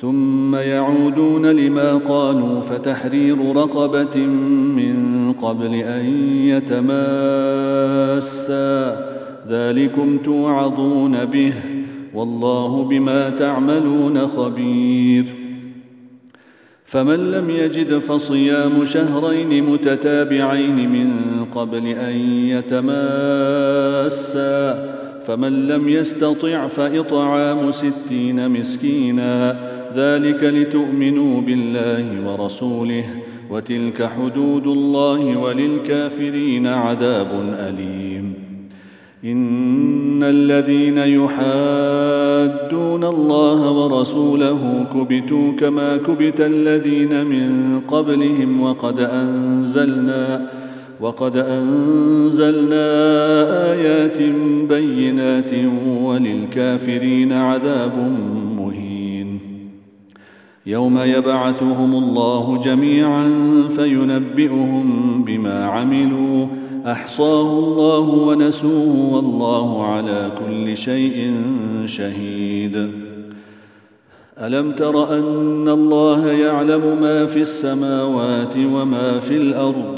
ثم يعودون لما قالوا فتحرير رقبة من قبل أن يتماسا. ذلكم توعظون به والله بما تعملون خبير. فمن لم يجد فصيام شهرين متتابعين من قبل أن يتماسا فمن لم يستطع فإطعام ستين مسكينا. ذلك لتؤمنوا بالله ورسوله. وتلك حدود الله وللكافرين عذاب أليم. إن الذين يحادون الله ورسوله كبتوا كما كبت الذين من قبلهم وقد أنزلنا وقد أنزلنا آيات بينات وللكافرين عذاب مهين. يوم يبعثهم الله جميعا فينبئهم بما عملوا. أحصاه الله ونسوه والله على كل شيء شهيد. ألم تر أن الله يعلم ما في السماوات وما في الأرض؟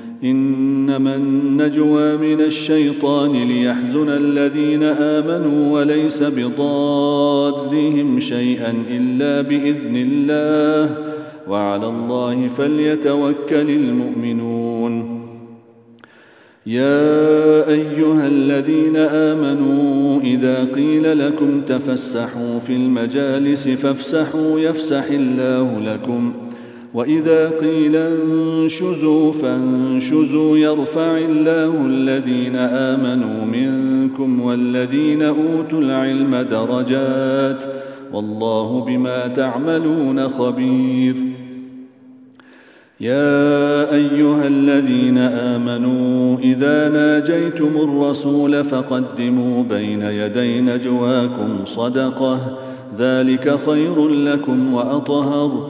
إنما النجوى من الشيطان ليحزن الذين آمنوا وليس بضادهم شيئا إلا بإذن الله. وعلى الله فليتوكل المؤمنون. يا أيها الذين آمنوا إذا قيل لكم تفسحوا في المجالس فافسحوا يفسح الله لكم. وإذا قيل انشزوا فانشزوا يرفع الله الذين آمنوا منكم والذين أوتوا العلم درجات والله بما تعملون خبير. يا أيها الذين آمنوا إذا ناجيتم الرسول فقدموا بين يدي نجواكم صدقة ذلك خير لكم وأطهر.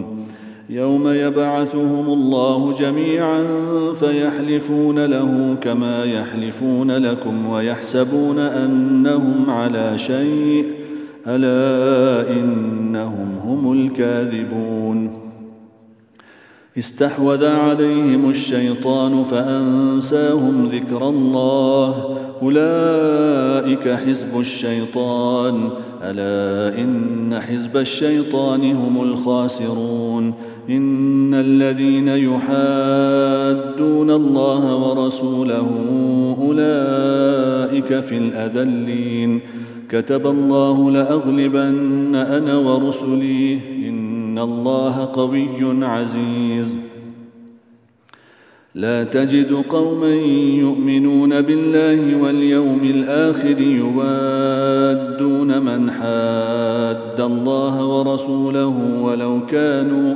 يوم يبعثهم الله جميعا فيحلفون له كما يحلفون لكم ويحسبون أنهم على شيء ألا إنهم هم الكاذبون. استحوذ عليهم الشيطان فأنساهم ذكر الله. أولئك حزب الشيطان. ألا إن حزب الشيطان هم الخاسرون. إن الذين يحادون الله ورسوله أولئك في الأذلين. كتب الله لأغلبن أنا ورسلي. إن الله قوي عزيز. لا تجد قوما يؤمنون بالله واليوم الآخر يوادون من حاد الله ورسوله ولو كانوا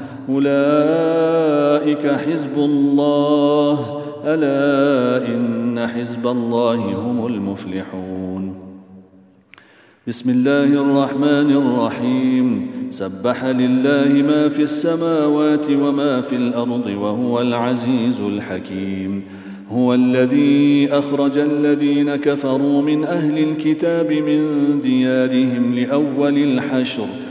أولئك حزب الله. ألا إن حزب الله هم المفلحون. بسم الله الرحمن الرحيم. سبح لله ما في السماوات وما في الأرض وهو العزيز الحكيم. هو الذي أخرج الذين كفروا من أهل الكتاب من ديارهم لأول الحشر.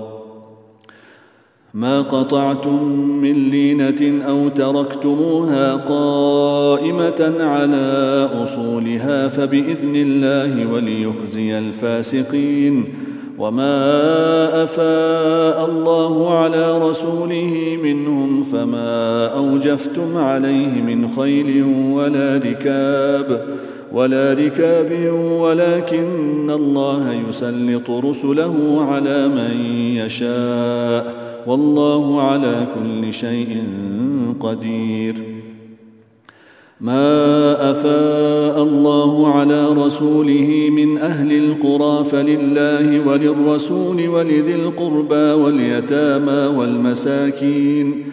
ما قطعتم من لينة أو تركتموها قائمة على أصولها فبإذن الله وليخزي الفاسقين. وما أفاء الله على رسوله منهم فما أوجفتم عليه من خيل ولا ركاب ولا ركاب ولكن الله يسلط رسله على من يشاء. والله على كل شيء قدير. ما أفاء الله على رسوله من أهل القرى فلله وللرسول ولذي القربى واليتامى والمساكين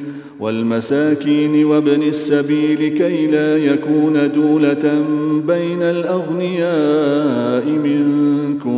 والمساكين وابن السبيل كي لا يكون دولة بين الأغنياء منكم.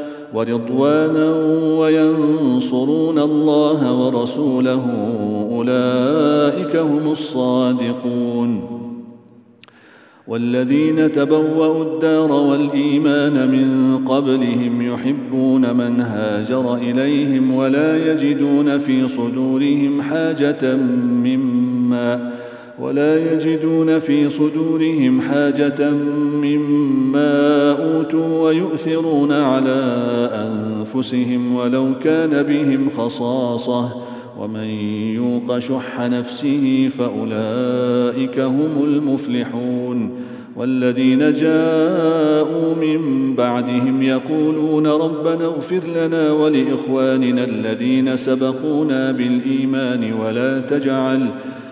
ورضوانا وينصرون الله ورسوله أولئك هم الصادقون. والذين تبوأوا الدار والإيمان من قبلهم يحبون من هاجر إليهم ولا يجدون في صدورهم حاجة مما ولا يجدون في صدورهم حاجة مما أوتوا ويؤثرون على أنفسهم ولو كان بهم خصاصة. ومن يوق شح نفسه فأولئك هم المفلحون. والذين جاءوا من بعدهم يقولون ربنا اغفر لنا ولإخواننا الذين سبقونا بالإيمان ولا تجعل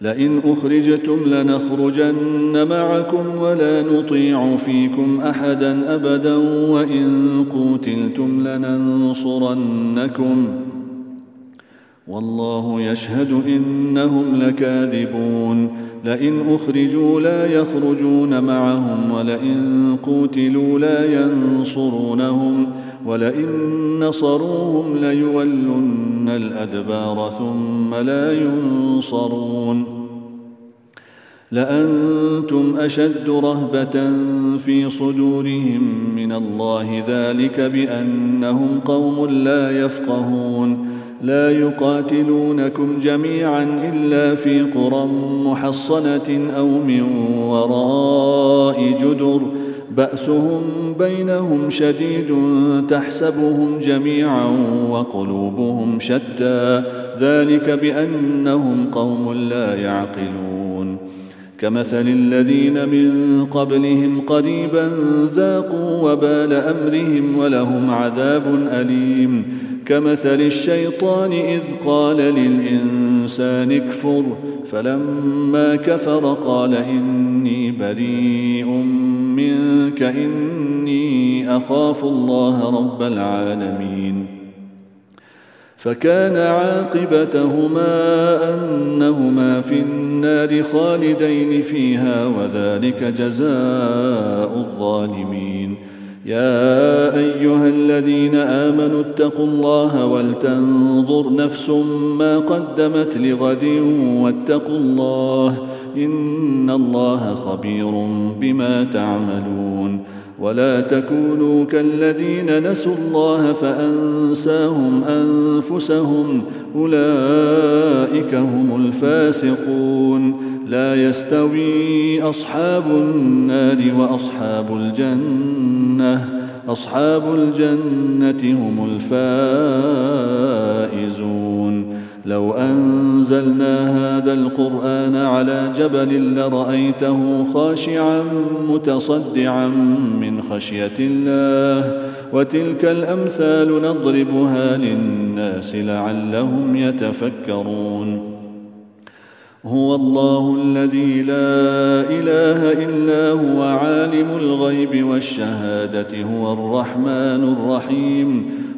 لئن أخرجتم لنخرجن معكم ولا نطيع فيكم أحدا أبدا وإن قوتلتم لننصرنكم والله يشهد إنهم لكاذبون لئن أخرجوا لا يخرجون معهم ولئن قوتلوا لا ينصرونهم ولئن نصروهم ليولن الأدبار ثم لا ينصرون. لأنتم أشد رهبة في صدورهم من الله ذلك بأنهم قوم لا يفقهون. لا يقاتلونكم جميعا إلا في قرى محصنة أو من وراء جدر. بأسهم بينهم شديد تحسبهم جميعا وقلوبهم شتى. ذلك بأنهم قوم لا يعقلون. كمثل الذين من قبلهم قريبا ذاقوا وبال أمرهم ولهم عذاب أليم. كمثل الشيطان إذ قال للإنسان اكفر فلما كفر قال إني بريء منك إني أخاف الله رب العالمين. فكان عاقبتهما أنهما في النار خالدين فيها وذلك جزاء الظالمين. يا أيها الذين آمنوا اتقوا الله ولتنظر نفس ما قدمت لغد واتقوا الله. ان الله خبير بما تعملون ولا تكونوا كالذين نسوا الله فانساهم انفسهم اولئك هم الفاسقون لا يستوي اصحاب النار واصحاب الجنه اصحاب الجنه هم الفائزون لو أنزلنا هذا القرآن على جبل لرأيته خاشعا متصدعا من خشية الله وتلك الأمثال نضربها للناس لعلهم يتفكرون. هو الله الذي لا إله إلا هو عالم الغيب والشهادة هو الرحمن الرحيم.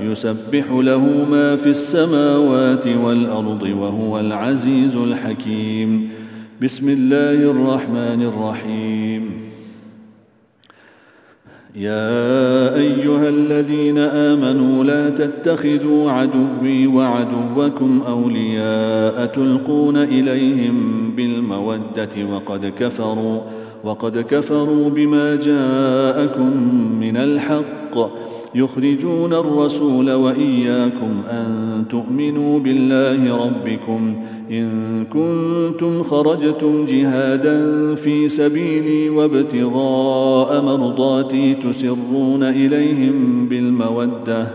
يسبح له ما في السماوات والأرض وهو العزيز الحكيم. بسم الله الرحمن الرحيم. يا أيها الذين آمنوا لا تتخذوا عدوي وعدوكم أولياء تلقون إليهم بالمودة وقد كفروا وقد كفروا بما جاءكم من الحق. يخرجون الرسول وإياكم أن تؤمنوا بالله ربكم إن كنتم خرجتم جهادا في سبيلي وابتغاء مرضاتي تسرون إليهم بالمودة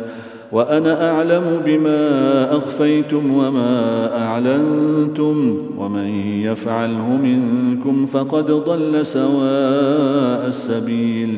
وأنا أعلم بما أخفيتم وما أعلنتم ومن يفعله منكم فقد ضل سواء السبيل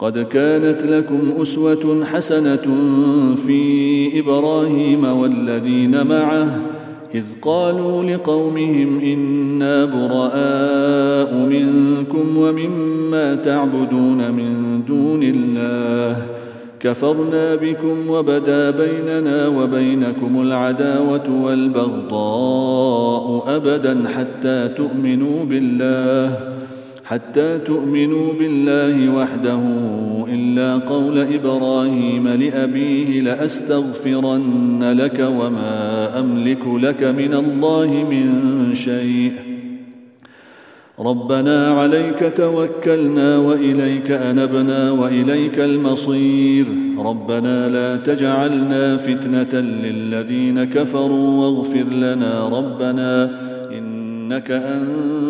قد كانت لكم أسوة حسنة في إبراهيم والذين معه إذ قالوا لقومهم إنا براء منكم ومما تعبدون من دون الله كفرنا بكم وبدا بيننا وبينكم العداوة والبغضاء أبدا حتى تؤمنوا بالله. حتى تؤمنوا بالله وحده إلا قول إبراهيم لأبيه لأستغفرن لك وما أملك لك من الله من شيء. ربنا عليك توكلنا وإليك أنبنا وإليك المصير. ربنا لا تجعلنا فتنة للذين كفروا واغفر لنا ربنا إنك أنت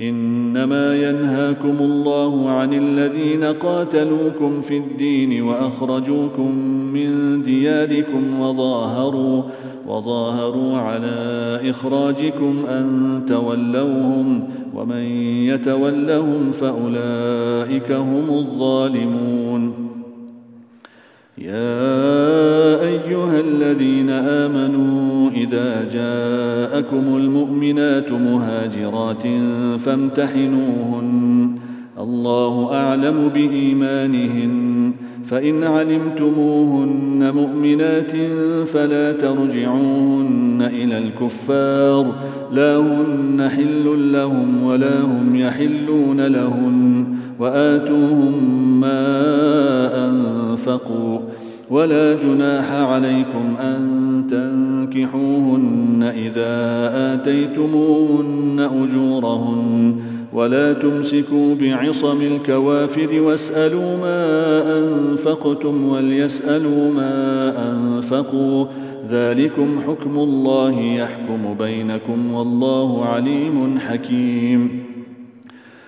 إنما ينهاكم الله عن الذين قاتلوكم في الدين وأخرجوكم من دياركم وظاهروا وظاهروا على إخراجكم أن تولوهم ومن يتولهم فأولئك هم الظالمون. يا أيها الذين آمنوا إذا جاءكم المؤمنات مهاجرات فامتحنوهن. الله أعلم بإيمانهن. فإن علمتموهن مؤمنات فلا ترجعوهن إلى الكفار. لا هن حل لهم ولا هم يحلون لهن. وآتوهم ما أنفقوا. ولا جناح عليكم أن تنكحوهن إذا آتيتموهن أجورهن ولا تمسكوا بعصم الكوافر واسألوا ما أنفقتم وليسألوا ما أنفقوا ذلكم حكم الله يحكم بينكم والله عليم حكيم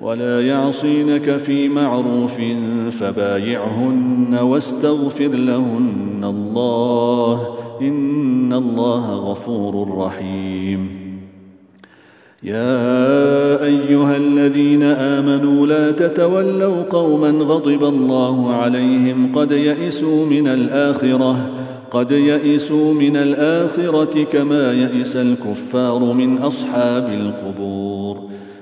ولا يعصينك في معروف فبايعهن واستغفر لهن الله إن الله غفور رحيم. يا أيها الذين آمنوا تتولوا قوما غضب الله عليهم قد يئسوا من الآخرة قد يئسوا من الآخرة كما يئس الكفار من أصحاب القبور.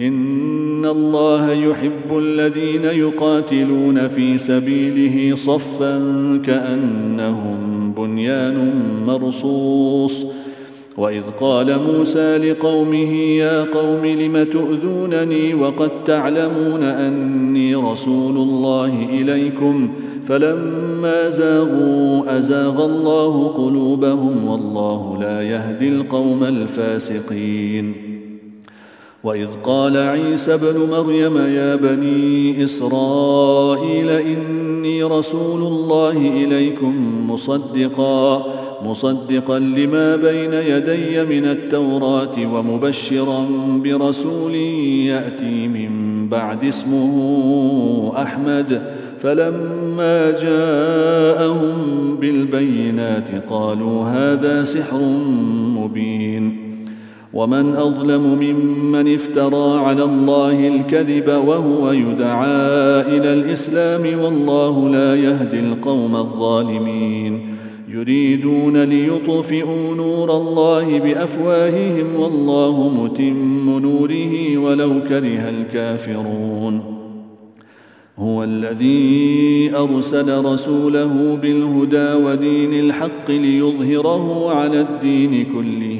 إن الله يحب الذين يقاتلون في سبيله صفا كأنهم بنيان مرصوص. وإذ قال موسى لقومه يا قوم لم تؤذونني وقد تعلمون أني رسول الله إليكم. فلما زاغوا أزاغ الله قلوبهم والله لا يهدي القوم الفاسقين. وإذ قال عيسى ابن مريم يا بني إسرائيل إني رسول الله إليكم مصدقا مصدقا لما بين يدي من التوراة ومبشرا برسول يأتي من بعد اسمه أحمد فلما جاءهم بالبينات قالوا هذا سحر مبين. ومن أظلم ممن افترى على الله الكذب وهو يدعى إلى الإسلام والله لا يهدي القوم الظالمين. يريدون ليطفئوا نور الله بأفواههم والله متم نوره ولو كره الكافرون. هو الذي أرسل رسوله بالهدى ودين الحق ليظهره على الدين كله.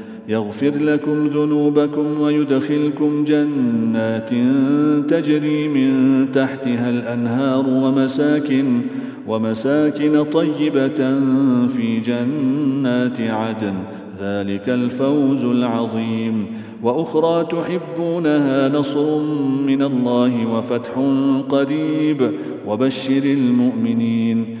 يغفر لكم ذنوبكم ويدخلكم جنات تجري من تحتها الأنهار ومساكن ومساكن طيبة في جنات عدن. ذلك الفوز العظيم. وأخرى تحبونها نصر من الله وفتح قريب. وبشر المؤمنين.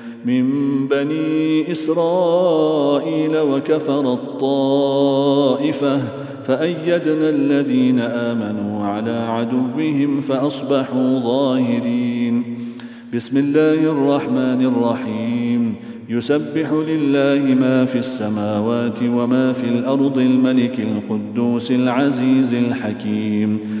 من بني إسرائيل وكفر الطائفة فأيدنا الذين آمنوا على عدوهم فأصبحوا ظاهرين. بسم الله الرحمن الرحيم. يسبح لله ما في السماوات وما في الأرض الملك القدوس العزيز الحكيم.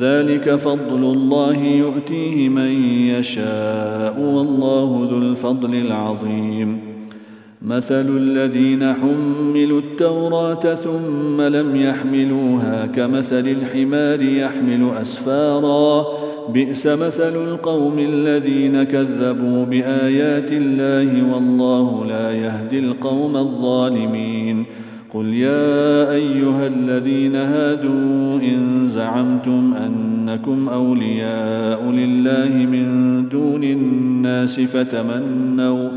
ذلك فضل الله يؤتيه من يشاء والله ذو الفضل العظيم. مثل الذين حملوا التوراة ثم لم يحملوها كمثل الحمار يحمل أسفارا. بئس مثل القوم الذين كذبوا بآيات الله والله لا يهدي القوم الظالمين. قل يا ايها الذين هادوا ان زعمتم انكم اولياء لله من دون الناس فتمنوا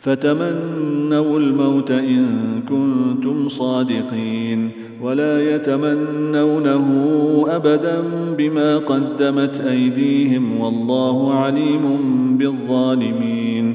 فتمنوا الموت ان كنتم صادقين ولا يتمنونه ابدا بما قدمت ايديهم والله عليم بالظالمين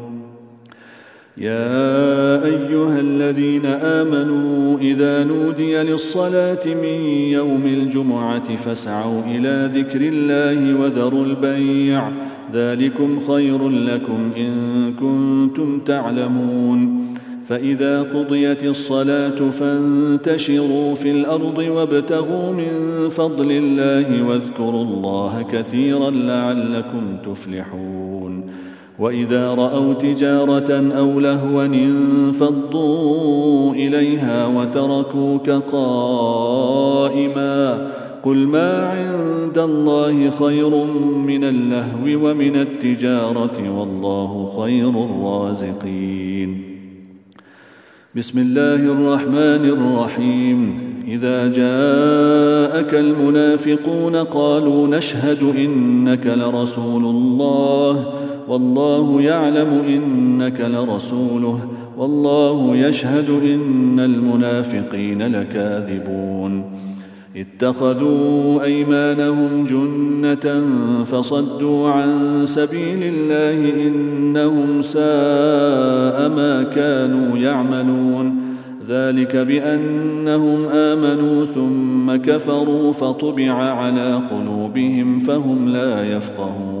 يا أيها الذين آمنوا إذا نودي للصلاة من يوم الجمعة فاسعوا إلى ذكر الله وذروا البيع. ذلكم خير لكم إن كنتم تعلمون. فإذا قضيت الصلاة فانتشروا في الأرض وابتغوا من فضل الله واذكروا الله كثيرا لعلكم تفلحون. وإذا رأوا تجارة أو لهوا انفضوا إليها وتركوك قائما قل ما عند الله خير من اللهو ومن التجارة والله خير الرازقين. بسم الله الرحمن الرحيم. إذا جاءك المنافقون قالوا نشهد إنك لرسول الله. والله يعلم إنك لرسوله والله يشهد إن المنافقين لكاذبون. اتخذوا أيمانهم جنة فصدوا عن سبيل الله إنهم ساء ما كانوا يعملون. ذلك بأنهم آمنوا ثم كفروا فطبع على قلوبهم فهم لا يفقهون.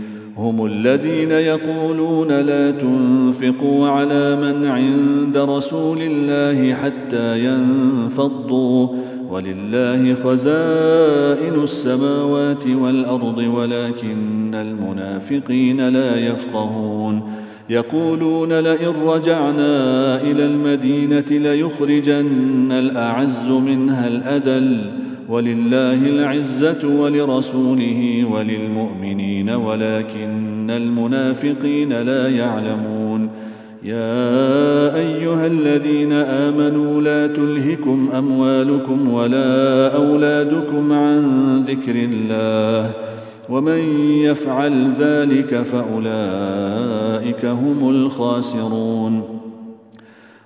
هم الذين يقولون لا تنفقوا على من عند رسول الله حتى ينفضوا. ولله خزائن السماوات والأرض ولكن المنافقين لا يفقهون. يقولون لئن رجعنا إلى المدينة ليخرجن الأعز منها الأذل. ولله العزة ولرسوله وللمؤمنين ولكن المنافقين لا يعلمون. يا أيها الذين آمنوا لا تلهكم أموالكم ولا أولادكم عن ذكر الله ومن يفعل ذلك فأولئك هم الخاسرون.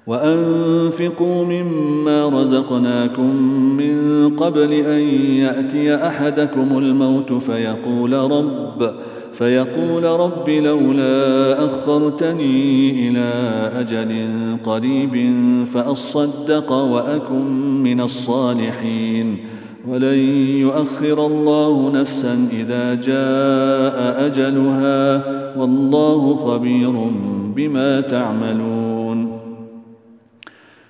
وأنفقوا مما رزقناكم من قبل أن يأتي أحدكم الموت فيقول رب فيقول رب لولا أخرتني إلى أجل قريب فأصدق وأكن من الصالحين. ولن يؤخر الله نفسا إذا جاء أجلها والله خبير بما تعملون.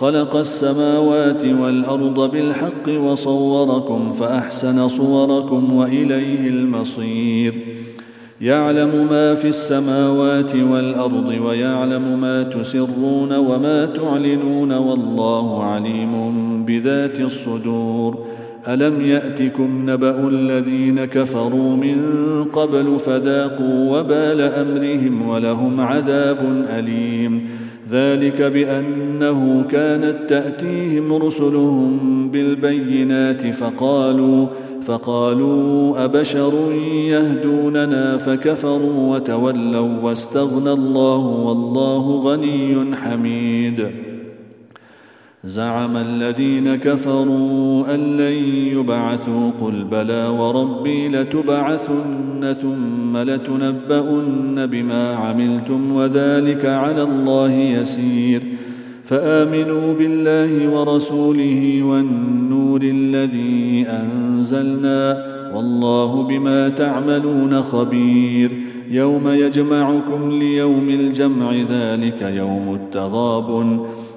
خلق السماوات والأرض بالحق وصوركم فأحسن صوركم وإليه المصير. يعلم ما في السماوات والأرض ويعلم ما تسرون وما تعلنون والله عليم بذات الصدور. ألم يأتكم نبأ الذين كفروا من قبل فذاقوا وبال أمرهم ولهم عذاب أليم. ذلك بأنه كانت تأتيهم رسلهم بالبينات فقالوا فقالوا أبشر يهدوننا فكفروا وتولوا واستغنى الله والله غني حميد. زعم الذين كفروا أن لن يبعثوا قل بلى وربي لتبعثن ثم لتنبؤن بما عملتم وذلك على الله يسير فآمنوا بالله ورسوله والنور الذي أنزلنا والله بما تعملون خبير يوم يجمعكم ليوم الجمع ذلك يوم التغابن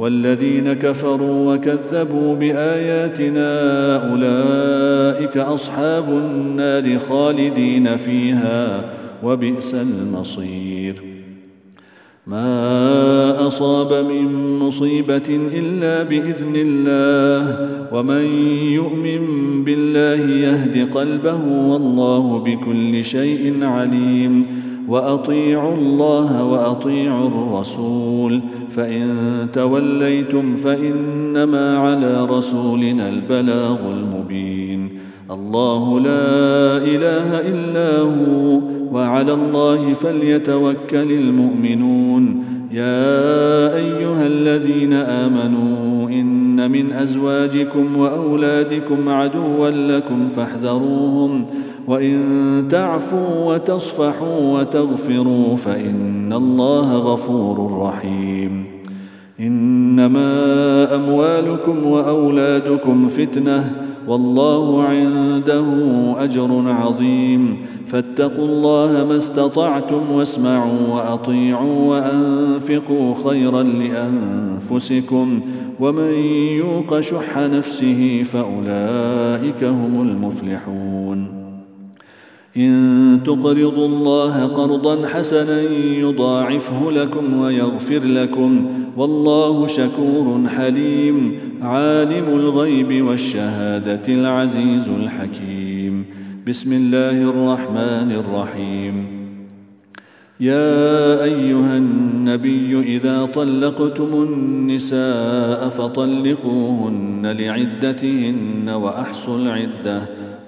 والذين كفروا وكذبوا بآياتنا أولئك أصحاب النار خالدين فيها وبئس المصير. ما أصاب من مصيبة إلا بإذن الله ومن يؤمن بالله يهد قلبه والله بكل شيء عليم. وأطيعوا الله وأطيعوا الرسول فإن توليتم فإنما على رسولنا البلاغ المبين. الله لا إله إلا هو وعلى الله فليتوكل المؤمنون. يا أيها الذين آمنوا إن من أزواجكم وأولادكم عدوا لكم فاحذروهم وإن تعفوا وتصفحوا وتغفروا فإن الله غفور رحيم. إنما أموالكم وأولادكم فتنة والله عنده أجر عظيم. فاتقوا الله ما استطعتم واسمعوا وأطيعوا وأنفقوا خيرا لأنفسكم. ومن يوق شح نفسه فأولئك هم المفلحون. إن تقرضوا الله قرضا حسنا يضاعفه لكم ويغفر لكم والله شكور حليم عالم الغيب والشهادة العزيز الحكيم. بسم الله الرحمن الرحيم. يا أيها النبي إذا طلقتم النساء فطلقوهن لعدتهن وأحصوا العدة.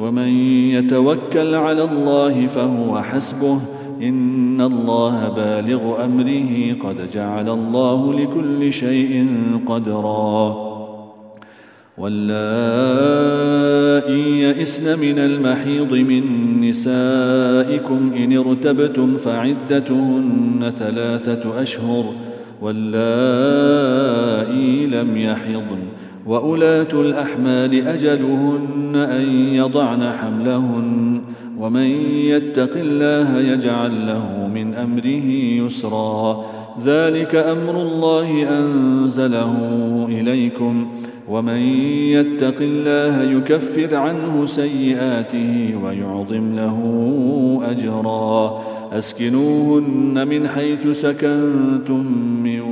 ومن يتوكل على الله فهو حسبه. إن الله بالغ أمره. قد جعل الله لكل شيء قدرا. واللائي يئسن من المحيض من نسائكم إن ارتبتم فعدتهن ثلاثة أشهر. واللائي لم يحضن. وأولاة الأحمال أجلهن أن يضعن حملهن ومن يتق الله يجعل له من أمره يسرا. ذلك أمر الله أنزله إليكم ومن يتق الله يكفر عنه سيئاته ويعظم له أجرا. أسكنوهن من حيث سكنتم من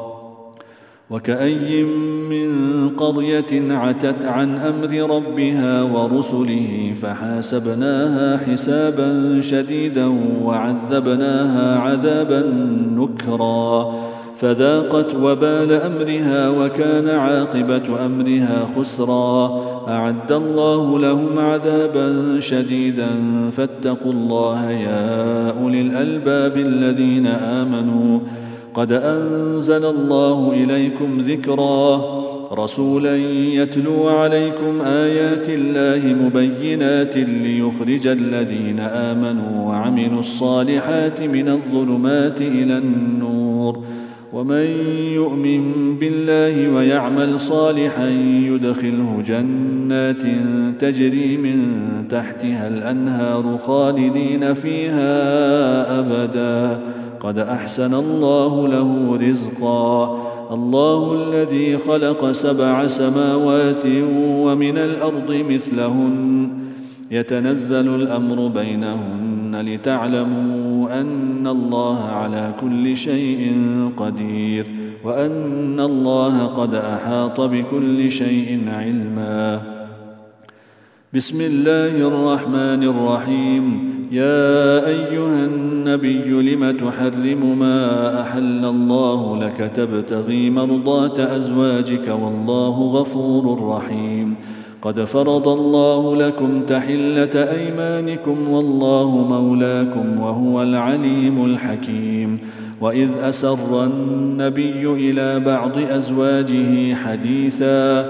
وكأي من قرية عتت عن أمر ربها ورسله فحاسبناها حسابا شديدا وعذبناها عذابا نكرا فذاقت وبال أمرها وكان عاقبة أمرها خسرا أعد الله لهم عذابا شديدا فاتقوا الله يا أولي الألباب الذين آمنوا قد أنزل الله إليكم ذكرا رسولا يتلو عليكم آيات الله مبينات ليخرج الذين آمنوا وعملوا الصالحات من الظلمات إلى النور ومن يؤمن بالله ويعمل صالحا يدخله جنات تجري من تحتها الأنهار خالدين فيها أبدا قد أحسن الله له رزقا. الله الذي خلق سبع سماوات ومن الأرض مثلهن. يتنزل الأمر بينهن لتعلموا أن الله على كل شيء قدير وأن الله قد أحاط بكل شيء علما. بسم الله الرحمن الرحيم. يا أيها النبي لم تحرم ما أحل الله لك تبتغي مرضات أزواجك والله غفور رحيم. قد فرض الله لكم تحلة أيمانكم والله مولاكم وهو العليم الحكيم. وإذ أسر النبي إلى بعض أزواجه حديثا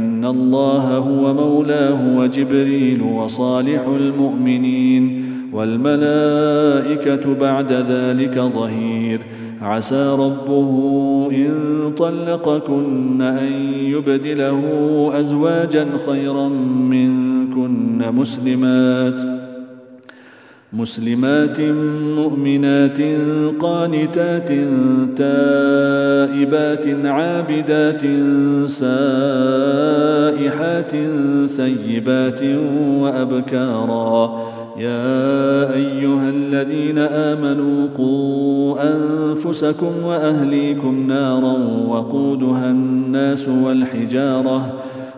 الله هو مولاه وجبريل وصالح المؤمنين والملائكة بعد ذلك ظهير عسى ربه إن طلقكن أن يبدله أزواجا خيرا منكن مسلمات مسلمات مؤمنات قانتات تائبات عابدات سائحات ثيبات وأبكارا. يا أيها الذين آمنوا قوا أنفسكم وأهليكم نارا وقودها الناس والحجارة.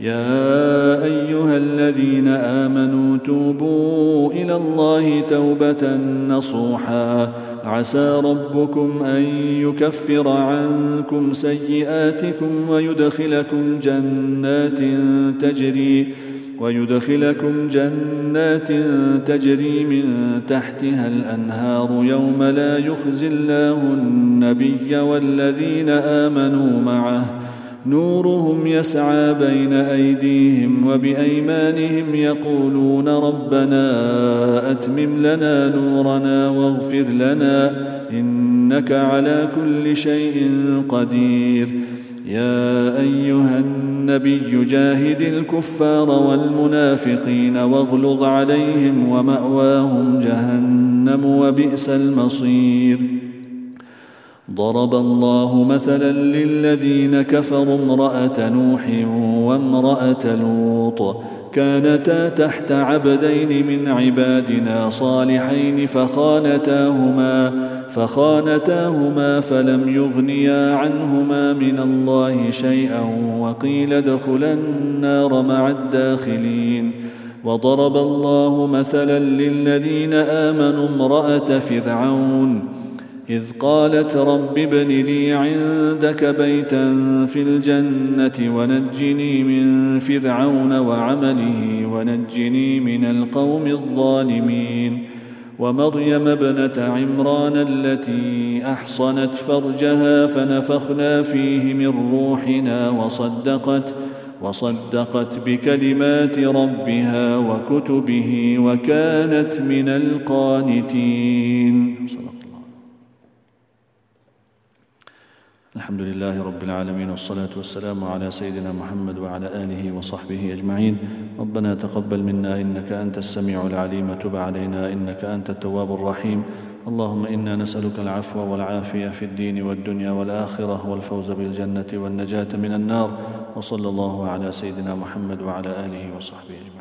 يا أيها الذين آمنوا توبوا إلى الله توبة نصوحا. عسى ربكم أن يكفر عنكم سيئاتكم ويدخلكم جنات تجري ويدخلكم جنات تجري من تحتها الأنهار. يوم لا يخزي الله النبي والذين آمنوا معه. نورهم يسعى بين أيديهم وبأيمانهم يقولون ربنا أتمم لنا نورنا واغفر لنا إنك على كل شيء قدير. يا أيها النبي جاهد الكفار والمنافقين واغلظ عليهم ومأواهم جهنم وبئس المصير. ضرب الله مثلا للذين كفروا امرأة نوح وامرأة لوط كانتا تحت عبدين من عبادنا صالحين فخانتاهما فخانتاهما فلم يغنيا عنهما من الله شيئا وقيل ادخلا النار مع الداخلين وضرب الله مثلا للذين آمنوا امرأة فرعون إذ قالت رب ابن لي عندك بيتا في الجنة ونجني من فرعون وعمله ونجني من القوم الظالمين ومريم ابنة عمران التي أحصنت فرجها فنفخنا فيه من روحنا وصدقت وصدقت بكلمات ربها وكتبه وكانت من القانتين. الحمد لله رب العالمين والصلاة والسلام على سيدنا محمد وعلى آله وصحبه أجمعين. ربنا تقبل منا إنك أنت السميع العليم تب علينا إنك أنت التواب الرحيم. اللهم إنا نسألك العفو والعافية في الدين والدنيا والآخرة والفوز بالجنة والنجاة من النار. وصلى الله على سيدنا محمد وعلى آله وصحبه أجمعين.